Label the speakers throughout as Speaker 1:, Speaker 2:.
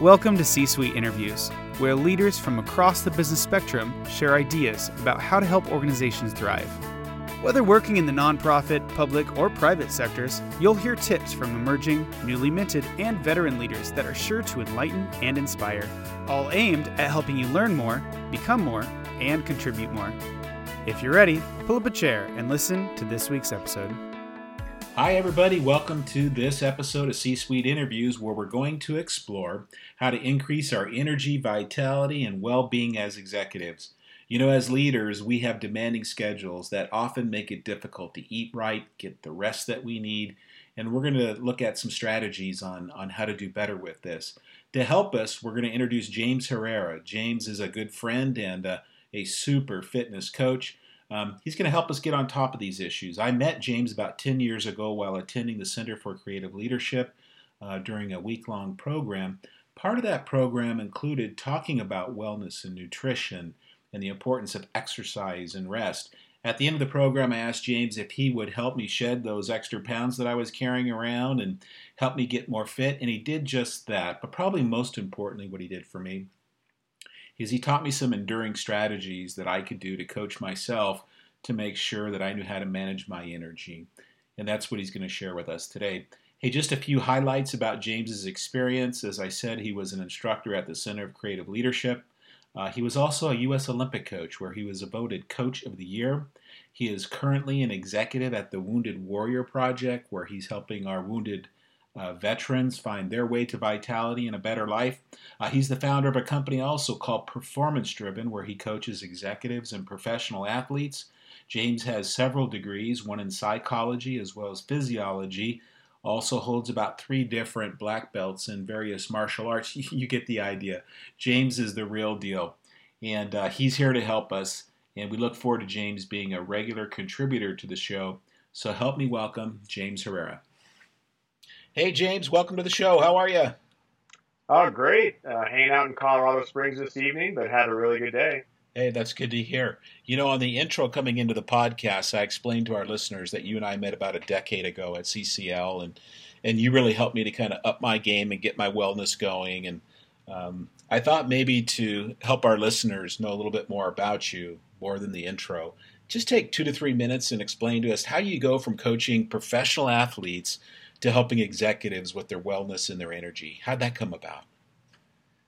Speaker 1: Welcome to C Suite Interviews, where leaders from across the business spectrum share ideas about how to help organizations thrive. Whether working in the nonprofit, public, or private sectors, you'll hear tips from emerging, newly minted, and veteran leaders that are sure to enlighten and inspire, all aimed at helping you learn more, become more, and contribute more. If you're ready, pull up a chair and listen to this week's episode.
Speaker 2: Hi, everybody. Welcome to this episode of C Suite Interviews, where we're going to explore how to increase our energy, vitality, and well being as executives. You know, as leaders, we have demanding schedules that often make it difficult to eat right, get the rest that we need, and we're going to look at some strategies on, on how to do better with this. To help us, we're going to introduce James Herrera. James is a good friend and uh, a super fitness coach. Um, he's going to help us get on top of these issues. I met James about 10 years ago while attending the Center for Creative Leadership uh, during a week long program. Part of that program included talking about wellness and nutrition and the importance of exercise and rest. At the end of the program, I asked James if he would help me shed those extra pounds that I was carrying around and help me get more fit, and he did just that. But probably most importantly, what he did for me is he taught me some enduring strategies that I could do to coach myself to make sure that I knew how to manage my energy. And that's what he's going to share with us today. Hey, just a few highlights about James's experience. As I said, he was an instructor at the Center of Creative Leadership. Uh, he was also a U.S. Olympic coach, where he was voted Coach of the Year. He is currently an executive at the Wounded Warrior Project, where he's helping our wounded uh, veterans find their way to vitality and a better life. Uh, he's the founder of a company also called Performance Driven, where he coaches executives and professional athletes. James has several degrees, one in psychology as well as physiology. Also holds about three different black belts in various martial arts. you get the idea. James is the real deal, and uh, he's here to help us. And we look forward to James being a regular contributor to the show. So help me welcome James Herrera. Hey, James, welcome to the show. How are you?
Speaker 3: Oh, great. Uh, hanging out in Colorado Springs this evening, but had a really good day.
Speaker 2: Hey, that's good to hear. You know, on the intro coming into the podcast, I explained to our listeners that you and I met about a decade ago at CCL, and and you really helped me to kind of up my game and get my wellness going. And um, I thought maybe to help our listeners know a little bit more about you, more than the intro, just take two to three minutes and explain to us how you go from coaching professional athletes to helping executives with their wellness and their energy. How'd that come about?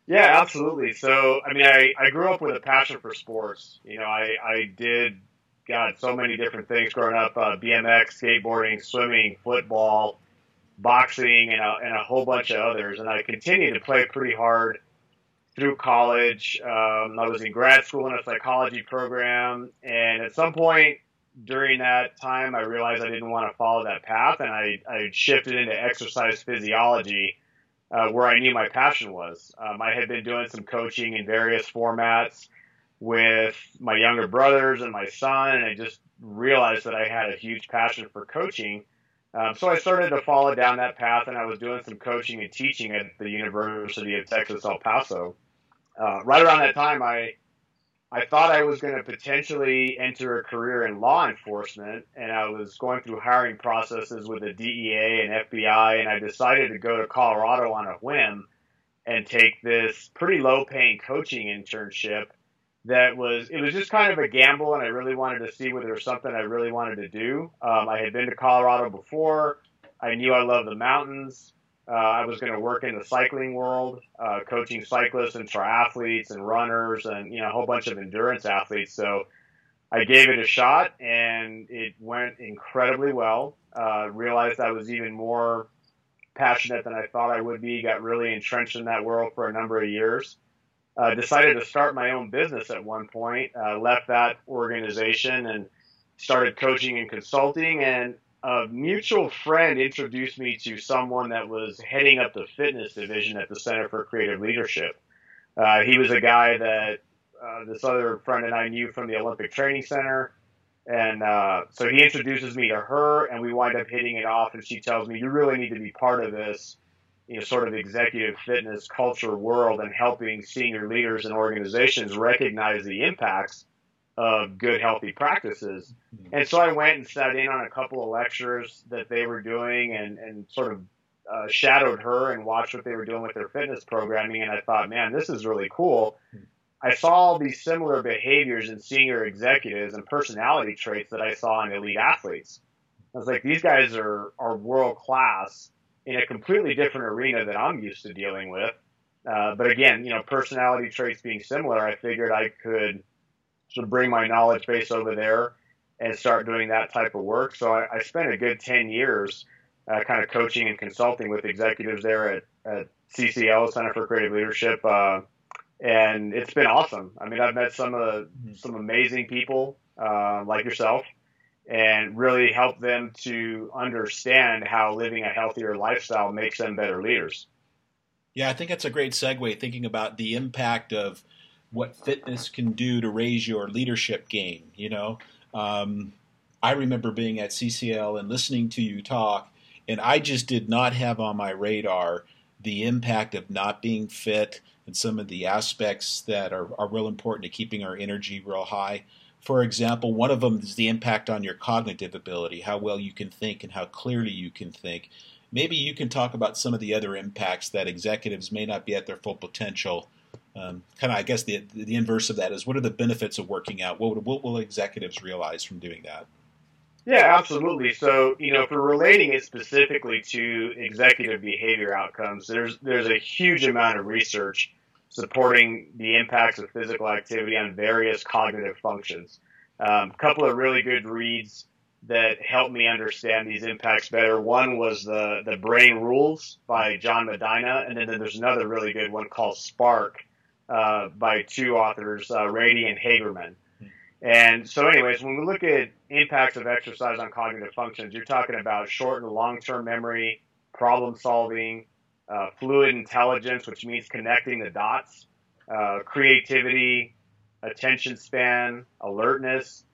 Speaker 3: Yeah, absolutely. So, I mean, I, I grew up with a passion for sports. You know, I, I did, God, so many different things growing up uh, BMX, skateboarding, swimming, football, boxing, and a, and a whole bunch of others. And I continued to play pretty hard through college. Um, I was in grad school in a psychology program. And at some point, during that time, I realized I didn't want to follow that path, and I, I shifted into exercise physiology, uh, where I knew my passion was. Um, I had been doing some coaching in various formats with my younger brothers and my son, and I just realized that I had a huge passion for coaching. Um, so I started to follow down that path, and I was doing some coaching and teaching at the University of Texas El Paso. Uh, right around that time, I I thought I was going to potentially enter a career in law enforcement, and I was going through hiring processes with the DEA and FBI, and I decided to go to Colorado on a whim and take this pretty low paying coaching internship that was it was just kind of a gamble and I really wanted to see whether there was something I really wanted to do. Um, I had been to Colorado before. I knew I loved the mountains. Uh, I was going to work in the cycling world, uh, coaching cyclists and triathletes and runners and you know a whole bunch of endurance athletes. So I gave it a shot and it went incredibly well. Uh, realized I was even more passionate than I thought I would be. Got really entrenched in that world for a number of years. Uh, decided to start my own business at one point. Uh, left that organization and started coaching and consulting and a mutual friend introduced me to someone that was heading up the fitness division at the Center for Creative Leadership. Uh, he was a guy that uh, this other friend and I knew from the Olympic Training Center. And uh, so he introduces me to her, and we wind up hitting it off. And she tells me, You really need to be part of this, you know, sort of executive fitness culture world and helping senior leaders and organizations recognize the impacts of good, healthy practices. Mm-hmm. And so I went and sat in on a couple of lectures that they were doing and, and sort of uh, shadowed her and watched what they were doing with their fitness programming, and I thought, man, this is really cool. I saw all these similar behaviors in senior executives and personality traits that I saw in elite athletes. I was like, these guys are, are world class in a completely different arena that I'm used to dealing with. Uh, but again, you know, personality traits being similar, I figured I could sort of bring my knowledge base over there and start doing that type of work. So I, I spent a good 10 years uh, kind of coaching and consulting with executives there at, at CCL, Center for Creative Leadership. Uh, and it's been awesome. I mean, I've met some of mm-hmm. some amazing people uh, like yourself, and really helped them to understand how living a healthier lifestyle makes them better leaders.
Speaker 2: Yeah, I think that's a great segue. Thinking about the impact of what fitness can do to raise your leadership game. You know, um, I remember being at CCL and listening to you talk, and I just did not have on my radar the impact of not being fit and some of the aspects that are, are real important to keeping our energy real high. For example, one of them is the impact on your cognitive ability, how well you can think and how clearly you can think. Maybe you can talk about some of the other impacts that executives may not be at their full potential. Um, kind of, I guess the the inverse of that is what are the benefits of working out? What, what will executives realize from doing that?
Speaker 3: Yeah, absolutely. So, you know, we're relating it specifically to executive behavior outcomes, there's there's a huge amount of research supporting the impacts of physical activity on various cognitive functions. A um, couple of really good reads that helped me understand these impacts better. One was the the Brain Rules by John Medina, and then there's another really good one called Spark uh, by two authors, uh, Ratey and Hagerman. And so, anyways, when we look at impacts of exercise on cognitive functions, you're talking about short and long term memory, problem solving, uh, fluid intelligence, which means connecting the dots, uh, creativity, attention span, alertness.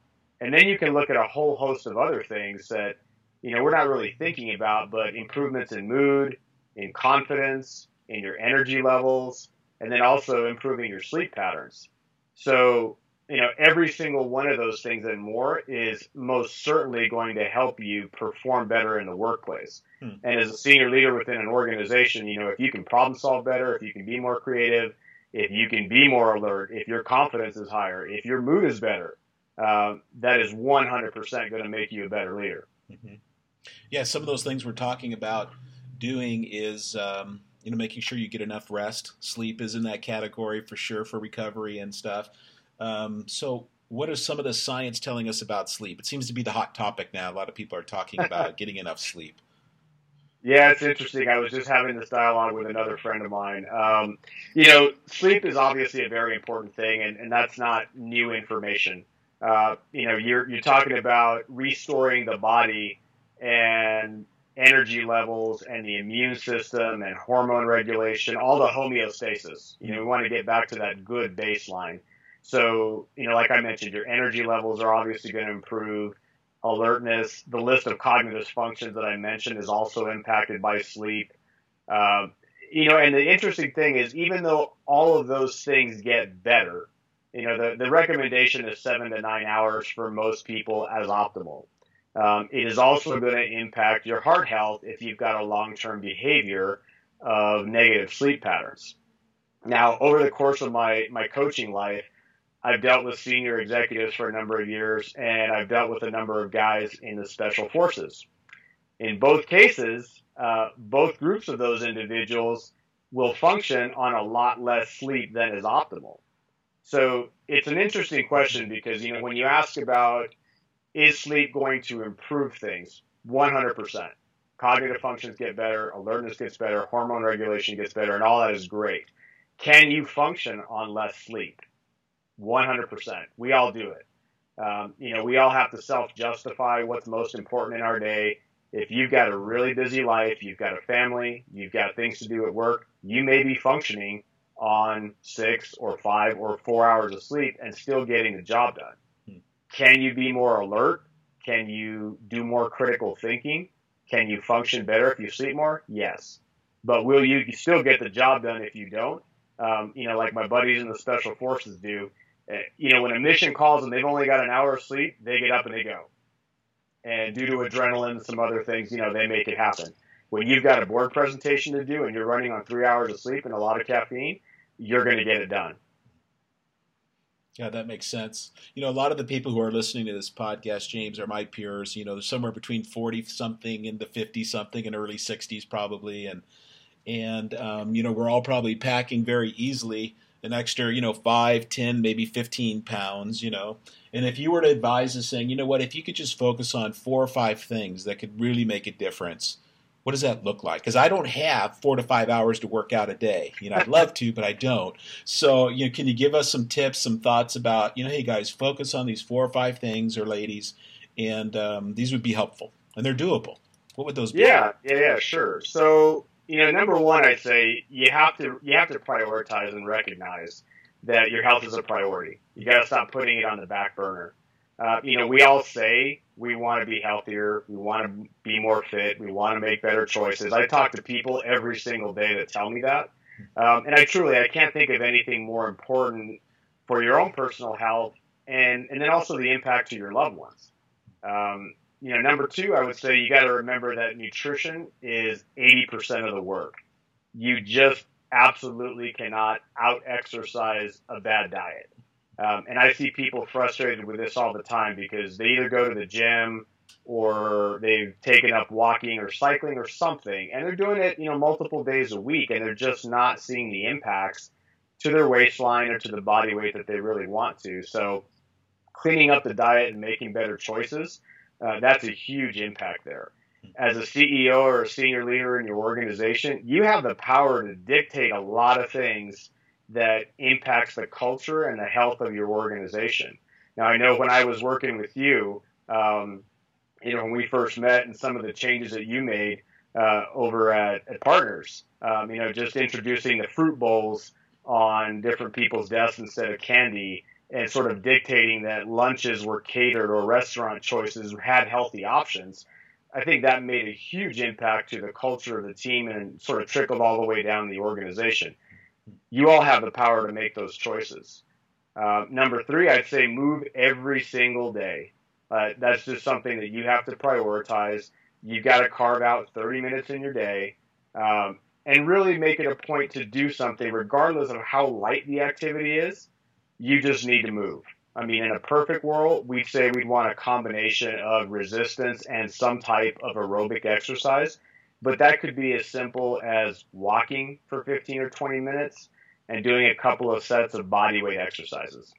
Speaker 3: And then you can look at a whole host of other things that, you know, we're not really thinking about, but improvements in mood, in confidence, in your energy levels, and then also improving your sleep patterns. So you know, every single one of those things and more is most certainly going to help you perform better in the workplace. Hmm. And as a senior leader within an organization, you know, if you can problem solve better, if you can be more creative, if you can be more alert, if your confidence is higher, if your mood is better, uh, that is 100% going to make you a better leader. Mm-hmm.
Speaker 2: Yeah, some of those things we're talking about doing is, um, you know, making sure you get enough rest. Sleep is in that category for sure for recovery and stuff. Um, so, what is some of the science telling us about sleep? It seems to be the hot topic now. A lot of people are talking about getting enough sleep.
Speaker 3: Yeah, it's interesting. I was just having this dialogue with another friend of mine. Um, you know, sleep is obviously a very important thing, and, and that's not new information. Uh, you know, you're you're talking about restoring the body and energy levels and the immune system and hormone regulation, all the homeostasis. You know, we want to get back to that good baseline. So, you know, like I mentioned, your energy levels are obviously going to improve. Alertness, the list of cognitive functions that I mentioned is also impacted by sleep. Um, you know, and the interesting thing is, even though all of those things get better, you know, the, the recommendation is seven to nine hours for most people as optimal. Um, it is also going to impact your heart health if you've got a long term behavior of negative sleep patterns. Now, over the course of my, my coaching life, I've dealt with senior executives for a number of years, and I've dealt with a number of guys in the special forces. In both cases, uh, both groups of those individuals will function on a lot less sleep than is optimal. So it's an interesting question because you know when you ask about is sleep going to improve things, 100%. Cognitive functions get better, alertness gets better, hormone regulation gets better, and all that is great. Can you function on less sleep? 100%. We all do it. Um, you know, we all have to self justify what's most important in our day. If you've got a really busy life, you've got a family, you've got things to do at work, you may be functioning on six or five or four hours of sleep and still getting the job done. Can you be more alert? Can you do more critical thinking? Can you function better if you sleep more? Yes. But will you still get the job done if you don't? Um, you know, like my buddies in the special forces do uh, you know, when a mission calls and they've only got an hour of sleep, they get up and they go. And due to adrenaline and some other things, you know, they make it happen. when you've got a board presentation to do and you're running on three hours of sleep and a lot of caffeine, you're going to get it done.
Speaker 2: Yeah, that makes sense. You know, a lot of the people who are listening to this podcast, James, are my peers. You know, somewhere between forty something and the fifty something and early sixties probably, and and um, you know we're all probably packing very easily an extra, you know, five, ten, maybe fifteen pounds. You know, and if you were to advise us saying, you know what, if you could just focus on four or five things that could really make a difference what does that look like? Because I don't have four to five hours to work out a day. You know, I'd love to, but I don't. So, you know, can you give us some tips, some thoughts about, you know, hey guys, focus on these four or five things, or ladies, and um, these would be helpful and they're doable. What would those be?
Speaker 3: Yeah, yeah, yeah, sure. So, you know, number one, I'd say you have to you have to prioritize and recognize that your health is a priority. You got to stop putting it on the back burner. Uh, you know, we all say we want to be healthier, we want to be more fit, we want to make better choices. I talk to people every single day that tell me that, um, and I truly I can't think of anything more important for your own personal health and and then also the impact to your loved ones. Um, you know, number two, I would say you got to remember that nutrition is 80% of the work. You just absolutely cannot out exercise a bad diet. Um, and I see people frustrated with this all the time because they either go to the gym or they've taken up walking or cycling or something, and they're doing it, you know, multiple days a week, and they're just not seeing the impacts to their waistline or to the body weight that they really want to. So, cleaning up the diet and making better choices, uh, that's a huge impact there. As a CEO or a senior leader in your organization, you have the power to dictate a lot of things that impacts the culture and the health of your organization. Now, I know when I was working with you, um, you know, when we first met and some of the changes that you made uh, over at, at Partners, um, you know, just introducing the fruit bowls on different people's desks instead of candy and sort of dictating that lunches were catered or restaurant choices had healthy options. I think that made a huge impact to the culture of the team and sort of trickled all the way down the organization you all have the power to make those choices. Uh, number three, I'd say move every single day. Uh, that's just something that you have to prioritize. You've got to carve out 30 minutes in your day um, and really make it a point to do something, regardless of how light the activity is. You just need to move. I mean, in a perfect world, we'd say we'd want a combination of resistance and some type of aerobic exercise. But that could be as simple as walking for 15 or 20 minutes and doing a couple of sets of body weight exercises.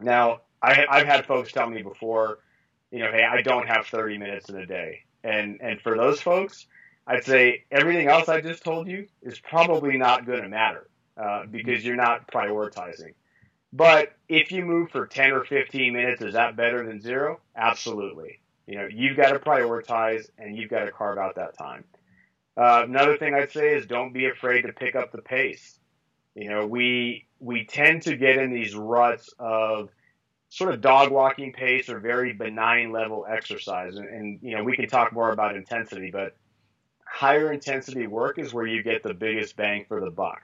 Speaker 3: Now, I, I've had folks tell me before, you know, hey, I don't have 30 minutes in a day. And, and for those folks, I'd say everything else I just told you is probably not going to matter uh, because you're not prioritizing. But if you move for 10 or 15 minutes, is that better than zero? Absolutely. You know, you've got to prioritize and you've got to carve out that time. Uh, another thing I'd say is don't be afraid to pick up the pace. You know, we we tend to get in these ruts of sort of dog walking pace or very benign level exercise, and, and you know we can talk more about intensity, but higher intensity work is where you get the biggest bang for the buck.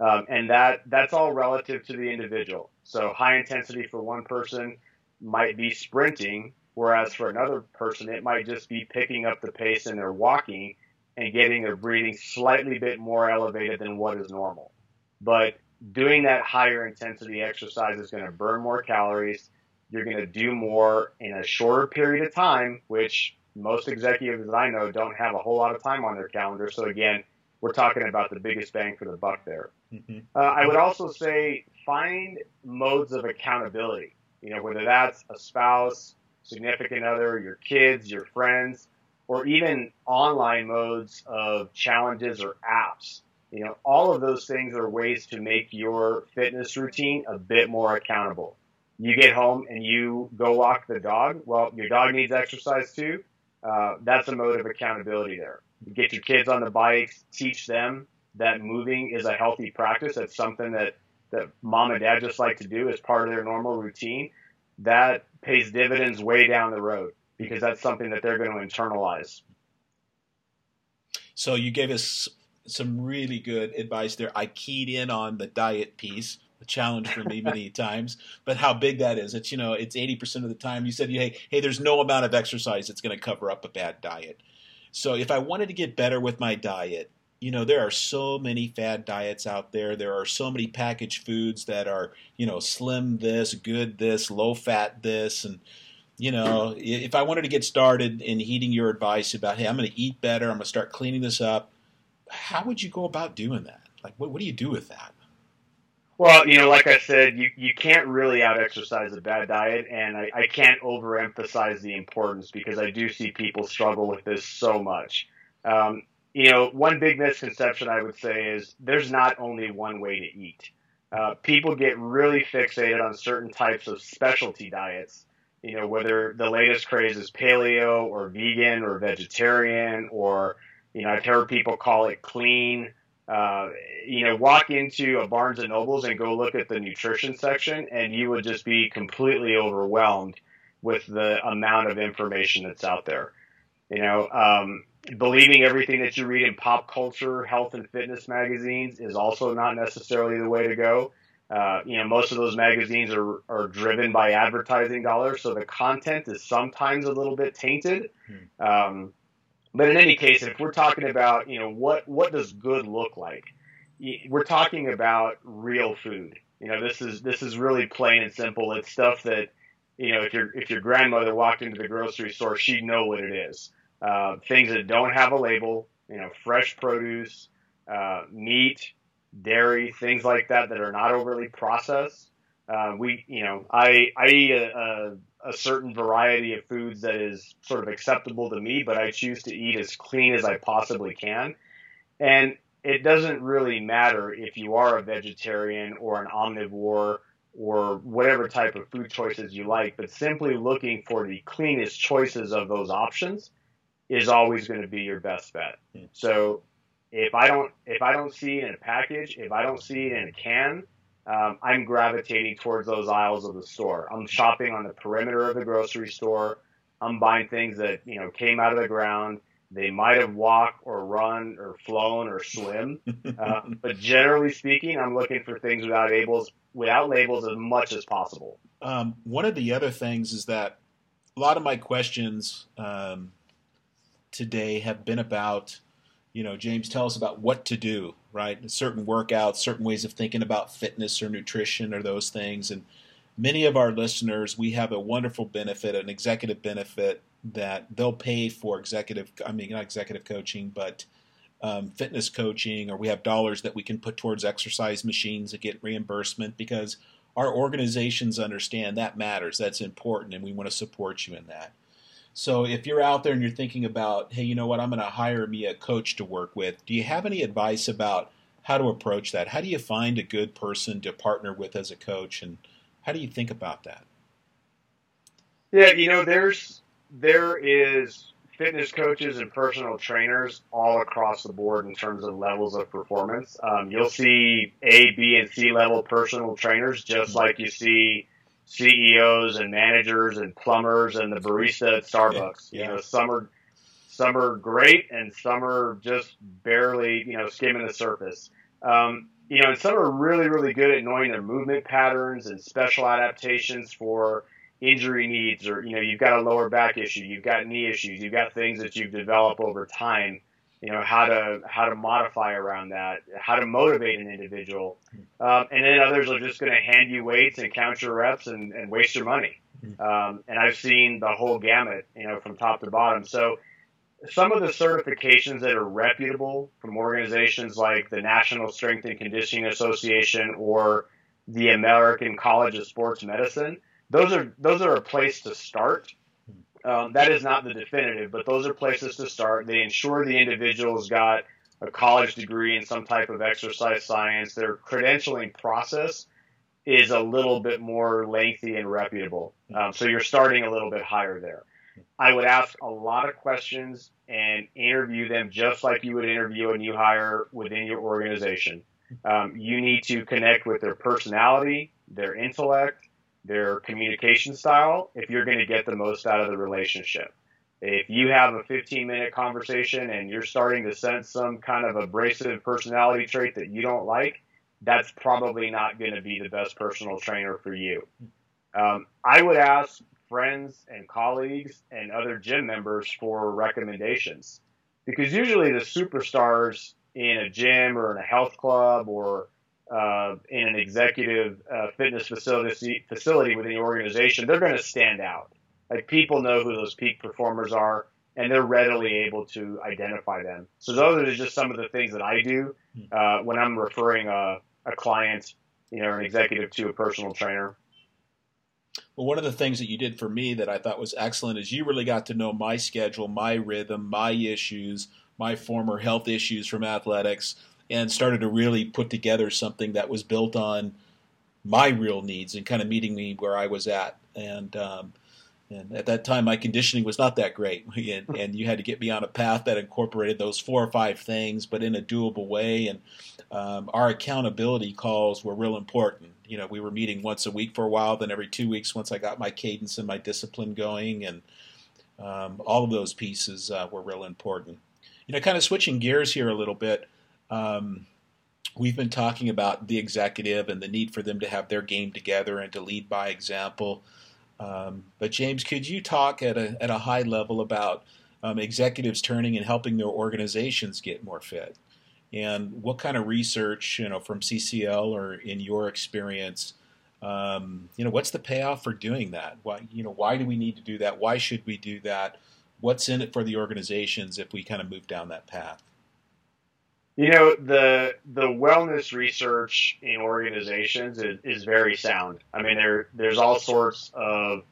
Speaker 3: Um, and that that's all relative to the individual. So high intensity for one person might be sprinting, whereas for another person it might just be picking up the pace and they're walking and getting their breathing slightly bit more elevated than what is normal. But doing that higher intensity exercise is going to burn more calories. You're going to do more in a shorter period of time, which most executives that I know don't have a whole lot of time on their calendar. So again, we're talking about the biggest bang for the buck there. Mm-hmm. Uh, I would also say find modes of accountability. You know, whether that's a spouse, significant other, your kids, your friends, or even online modes of challenges or apps. You know, all of those things are ways to make your fitness routine a bit more accountable. You get home and you go walk the dog. Well, your dog needs exercise too. Uh, that's a mode of accountability there. You get your kids on the bikes, teach them that moving is a healthy practice. That's something that, that mom and dad just like to do as part of their normal routine. That pays dividends way down the road because that's something that they're going to internalize.
Speaker 2: So you gave us some really good advice there. I keyed in on the diet piece, a challenge for me many times, but how big that is. It's, you know, it's 80% of the time. You said, hey, hey, there's no amount of exercise that's going to cover up a bad diet. So if I wanted to get better with my diet, you know, there are so many fad diets out there. There are so many packaged foods that are, you know, slim this, good this, low fat this. And, you know, if I wanted to get started in heeding your advice about, hey, I'm going to eat better, I'm going to start cleaning this up, how would you go about doing that? Like, what, what do you do with that?
Speaker 3: Well, you know, like I said, you, you can't really out exercise a bad diet, and I, I can't overemphasize the importance because I do see people struggle with this so much. Um, you know, one big misconception I would say is there's not only one way to eat. Uh, people get really fixated on certain types of specialty diets. You know, whether the latest craze is paleo or vegan or vegetarian or, you know, I've heard people call it clean. Uh, you know, walk into a Barnes and Nobles and go look at the nutrition section, and you would just be completely overwhelmed with the amount of information that's out there. You know, um, believing everything that you read in pop culture, health, and fitness magazines is also not necessarily the way to go. Uh, you know, most of those magazines are, are driven by advertising dollars, so the content is sometimes a little bit tainted. Hmm. Um, but in any case, if we're talking about, you know, what, what does good look like? We're talking about real food. You know, this is, this is really plain and simple. It's stuff that, you know, if your, if your grandmother walked into the grocery store, she'd know what it is uh, things that don't have a label, you know, fresh produce, uh, meat, dairy, things like that that are not overly processed. Uh, we, you know, I I eat a, a, a, certain variety of foods that is sort of acceptable to me, but I choose to eat as clean as I possibly can. And it doesn't really matter if you are a vegetarian or an omnivore or whatever type of food choices you like, but simply looking for the cleanest choices of those options is always going to be your best bet. Hmm. So if I don't if I don't see it in a package, if I don't see it in a can, um, I'm gravitating towards those aisles of the store. I'm shopping on the perimeter of the grocery store. I'm buying things that you know came out of the ground. They might have walked or run or flown or swim, uh, but generally speaking, I'm looking for things without labels, without labels as much as possible.
Speaker 2: Um, one of the other things is that a lot of my questions um, today have been about, you know, James, tell us about what to do, right? Certain workouts, certain ways of thinking about fitness or nutrition or those things. And many of our listeners, we have a wonderful benefit, an executive benefit that they'll pay for executive, I mean, not executive coaching, but um, fitness coaching, or we have dollars that we can put towards exercise machines to get reimbursement because our organizations understand that matters. That's important, and we want to support you in that. So if you're out there and you're thinking about, hey, you know what, I'm going to hire me a coach to work with, do you have any advice about how to approach that? How do you find a good person to partner with as a coach, and how do you think about that?
Speaker 3: Yeah, you know, there's there is fitness coaches and personal trainers all across the board in terms of levels of performance. Um, you'll see A, B, and C level personal trainers, just like you see CEOs and managers and plumbers and the barista at Starbucks. Yeah. You know, some are some are great and some are just barely, you know, skimming the surface. Um, you know, and some are really, really good at knowing their movement patterns and special adaptations for injury needs or, you know, you've got a lower back issue, you've got knee issues, you've got things that you've developed over time you know how to how to modify around that, how to motivate an individual, um, and then others are just going to hand you weights and count your reps and, and waste your money. Um, and I've seen the whole gamut, you know, from top to bottom. So some of the certifications that are reputable from organizations like the National Strength and Conditioning Association or the American College of Sports Medicine, those are those are a place to start. Um, that is not the definitive, but those are places to start. They ensure the individual's got a college degree in some type of exercise science. Their credentialing process is a little bit more lengthy and reputable. Um, so you're starting a little bit higher there. I would ask a lot of questions and interview them just like you would interview a new hire within your organization. Um, you need to connect with their personality, their intellect, their communication style if you're going to get the most out of the relationship. If you have a 15 minute conversation and you're starting to sense some kind of abrasive personality trait that you don't like, that's probably not going to be the best personal trainer for you. Um, I would ask friends and colleagues and other gym members for recommendations. because usually the superstars in a gym or in a health club or uh, in an executive uh, fitness facility facility within the organization, they're going to stand out. Like people know who those peak performers are, and they're readily able to identify them. So those are just some of the things that I do uh, when I'm referring a, a client, you know, an executive to a personal trainer.
Speaker 2: Well, one of the things that you did for me that I thought was excellent is you really got to know my schedule, my rhythm, my issues, my former health issues from athletics, and started to really put together something that was built on my real needs and kind of meeting me where I was at. And um, and at that time, my conditioning was not that great, and, and, you had to get me on a path that incorporated those four or five things, but in a doable way. And um, our accountability calls were real important. You know, we were meeting once a week for a while, then every two weeks once I got my cadence and my discipline going, and um, all of those pieces uh, were real important. You know, kind of switching gears here a little bit. Um, we've been talking about the executive and the need for them to have their game together and to lead by example. Um, but James, could you talk at a at a high level about um, executives turning and helping their organizations get more fit, and what kind of research, you know, from CCL or in your experience, um, you know, what's the payoff for doing that? Why, you know, why do we need to do that? Why should we do that? What's in it for the organizations if we kind of move down that path?
Speaker 3: You know, the the wellness research in organizations is, is very sound. I mean, there there's all sorts of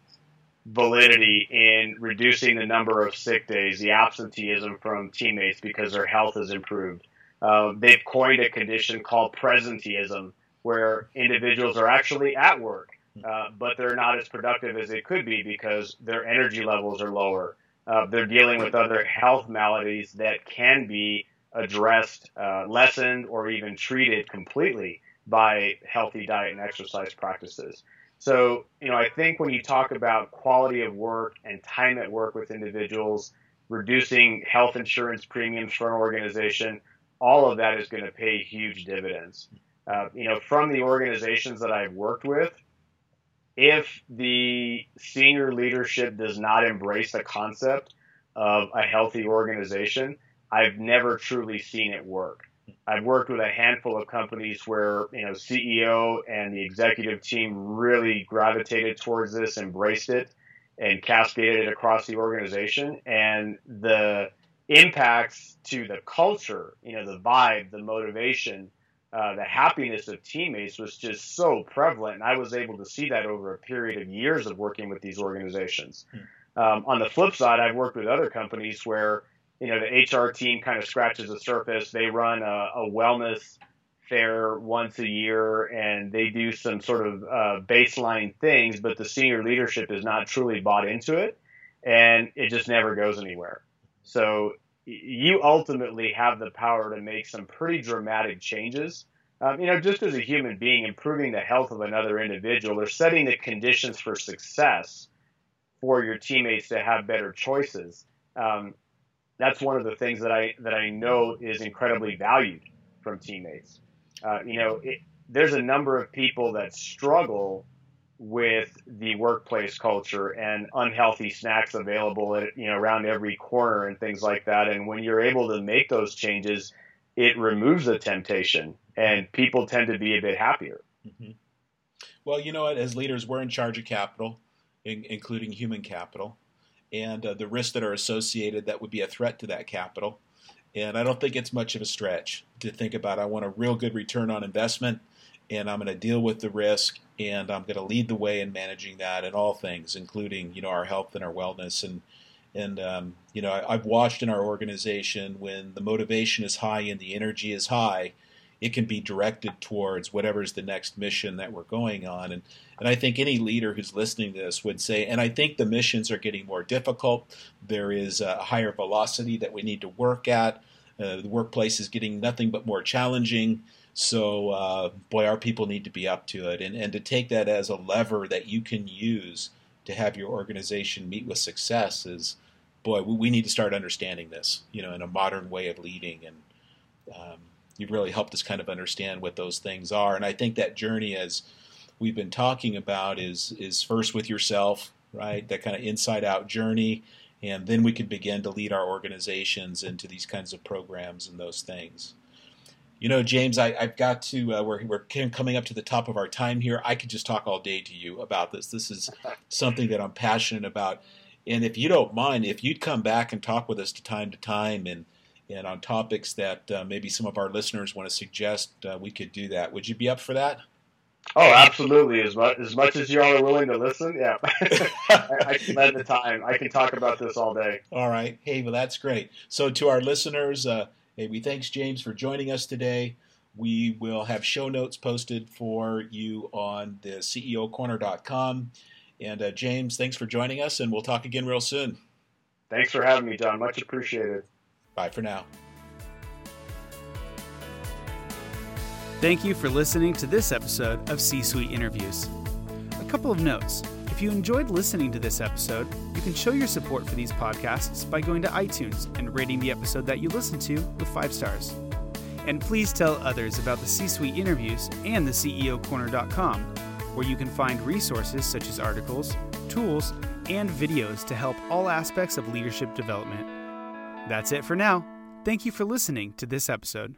Speaker 3: validity in reducing the number of sick days, the absenteeism from teammates because their health has improved. Uh, they've coined a condition called presenteeism, where individuals are actually at work, uh, but they're not as productive as they could be because their energy levels are lower. Uh, they're dealing with other health maladies that can be addressed, uh, lessened, or even treated completely by healthy diet and exercise practices. So, you know, I think when you talk about quality of work and time at work with individuals, reducing health insurance premiums for an organization, all of that is going to pay huge dividends. Uh, you know, from the organizations that I've worked with, if the senior leadership does not embrace the concept of a healthy organization, I've never truly seen it work. I've worked with a handful of companies where, you know, CEO and the executive team really gravitated towards this, embraced it, and cascaded it across the organization. And the impacts to the culture, you know, the vibe, the motivation, uh, the happiness of teammates was just so prevalent. And I was able to see that over a period of years of working with these organizations. Hmm. Um, on the flip side, I've worked with other companies where you know, the HR team kind of scratches the surface. They run a, a wellness fair once a year and they do some sort of uh, baseline things, but the senior leadership is not truly bought into it and it just never goes anywhere. So you ultimately have the power to make some pretty dramatic changes. Um, you know, just as a human being, improving the health of another individual or setting the conditions for success for your teammates to have better choices. Um, that's one of the things that I that I know is incredibly valued from teammates. Uh, you know, it, there's a number of people that struggle with the workplace culture and unhealthy snacks available at you know around every corner and things like that. And when you're able to make those changes, it removes the temptation, and people tend to be a bit happier. Mm-hmm.
Speaker 2: Well, you know what? As leaders, we're in charge of capital, in, including human capital and uh, the risks that are associated that would be a threat to that capital. And I don't think it's much of a stretch to think about. I want a real good return on investment, and I'm going to deal with the risk, and I'm going to lead the way in managing that in all things, including you know our health and our wellness. And and um, you know I, I've watched in our organization when the motivation is high and the energy is high, it can be directed towards whatever's the next mission that we're going on. And and I think any leader who's listening to this would say, and I think the missions are getting more difficult. There is a higher velocity that we need to work at. Uh, the workplace is getting nothing but more challenging. So, uh, boy, our people need to be up to it. And, and to take that as a lever that you can use to have your organization meet with success is, boy, we, we need to start understanding this, you know, in a modern way of leading. And um, you've really helped us kind of understand what those things are. And I think that journey, as we've been talking about, is is first with yourself, right? That kind of inside out journey, and then we could begin to lead our organizations into these kinds of programs and those things. You know, James, I, have got to. Uh, we're we're coming up to the top of our time here. I could just talk all day to you about this. This is something that I'm passionate about, and if you don't mind, if you'd come back and talk with us to time to time, and and on topics that uh, maybe some of our listeners want to suggest, uh, we could do that. Would you be up for that?
Speaker 3: Oh, absolutely. As much as much as you all are willing to listen, yeah, I, I can spend the time. I can talk about this all day.
Speaker 2: All right. Hey, well, that's great. So, to our listeners, uh, hey, we thanks James for joining us today. We will have show notes posted for you on the CEOcorner.com. And uh, James, thanks for joining us, and we'll talk again real soon.
Speaker 3: Thanks for having me, John. Much appreciated.
Speaker 2: Bye for now.
Speaker 1: Thank you for listening to this episode of C Suite Interviews. A couple of notes. If you enjoyed listening to this episode, you can show your support for these podcasts by going to iTunes and rating the episode that you listen to with five stars. And please tell others about the C Suite interviews and the CEOcorner.com, where you can find resources such as articles, tools, and videos to help all aspects of leadership development. That's it for now. Thank you for listening to this episode.